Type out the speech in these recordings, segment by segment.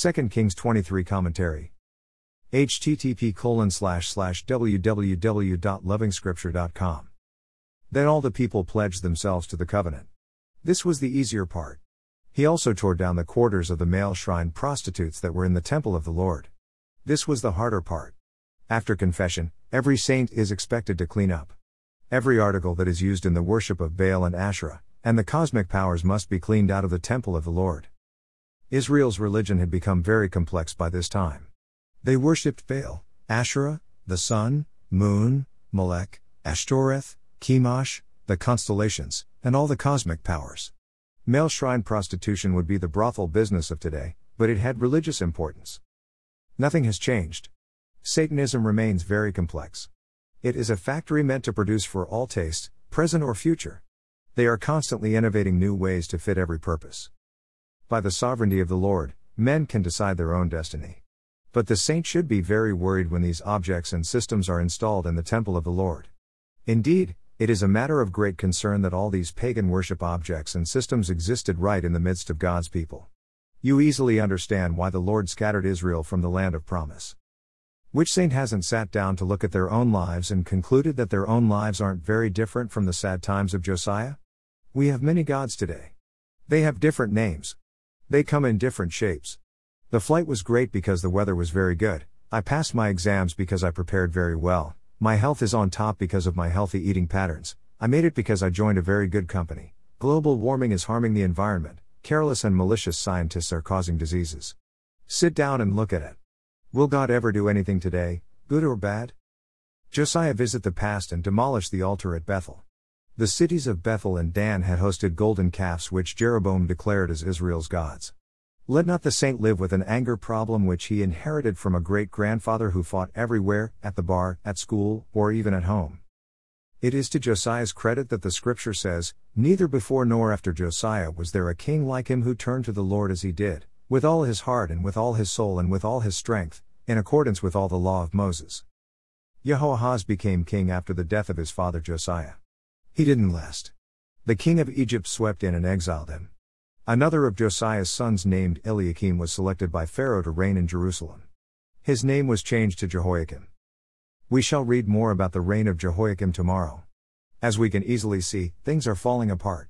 2 Kings 23 Commentary. http colon slash slash www.lovingscripture.com. Then all the people pledged themselves to the covenant. This was the easier part. He also tore down the quarters of the male shrine prostitutes that were in the temple of the Lord. This was the harder part. After confession, every saint is expected to clean up. Every article that is used in the worship of Baal and Asherah, and the cosmic powers must be cleaned out of the temple of the Lord. Israel's religion had become very complex by this time. They worshipped Baal, Asherah, the sun, moon, Molech, Ashtoreth, Chemosh, the constellations, and all the cosmic powers. Male shrine prostitution would be the brothel business of today, but it had religious importance. Nothing has changed. Satanism remains very complex. It is a factory meant to produce for all tastes, present or future. They are constantly innovating new ways to fit every purpose. By the sovereignty of the Lord, men can decide their own destiny. But the saint should be very worried when these objects and systems are installed in the temple of the Lord. Indeed, it is a matter of great concern that all these pagan worship objects and systems existed right in the midst of God's people. You easily understand why the Lord scattered Israel from the land of promise. Which saint hasn't sat down to look at their own lives and concluded that their own lives aren't very different from the sad times of Josiah? We have many gods today. They have different names. They come in different shapes. The flight was great because the weather was very good. I passed my exams because I prepared very well. My health is on top because of my healthy eating patterns. I made it because I joined a very good company. Global warming is harming the environment. Careless and malicious scientists are causing diseases. Sit down and look at it. Will God ever do anything today, good or bad? Josiah visit the past and demolish the altar at Bethel. The cities of Bethel and Dan had hosted golden calves which Jeroboam declared as Israel's gods. Let not the saint live with an anger problem which he inherited from a great grandfather who fought everywhere, at the bar, at school, or even at home. It is to Josiah's credit that the scripture says, Neither before nor after Josiah was there a king like him who turned to the Lord as he did, with all his heart and with all his soul and with all his strength, in accordance with all the law of Moses. Jehoahaz became king after the death of his father Josiah. He didn't last. The king of Egypt swept in and exiled him. Another of Josiah's sons named Eliakim was selected by Pharaoh to reign in Jerusalem. His name was changed to Jehoiakim. We shall read more about the reign of Jehoiakim tomorrow. As we can easily see, things are falling apart.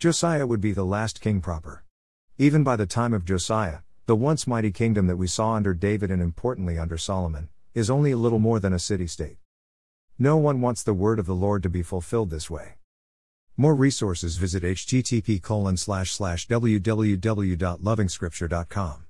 Josiah would be the last king proper. Even by the time of Josiah, the once mighty kingdom that we saw under David and importantly under Solomon, is only a little more than a city state. No one wants the word of the Lord to be fulfilled this way. More resources visit http www.lovingscripture.com.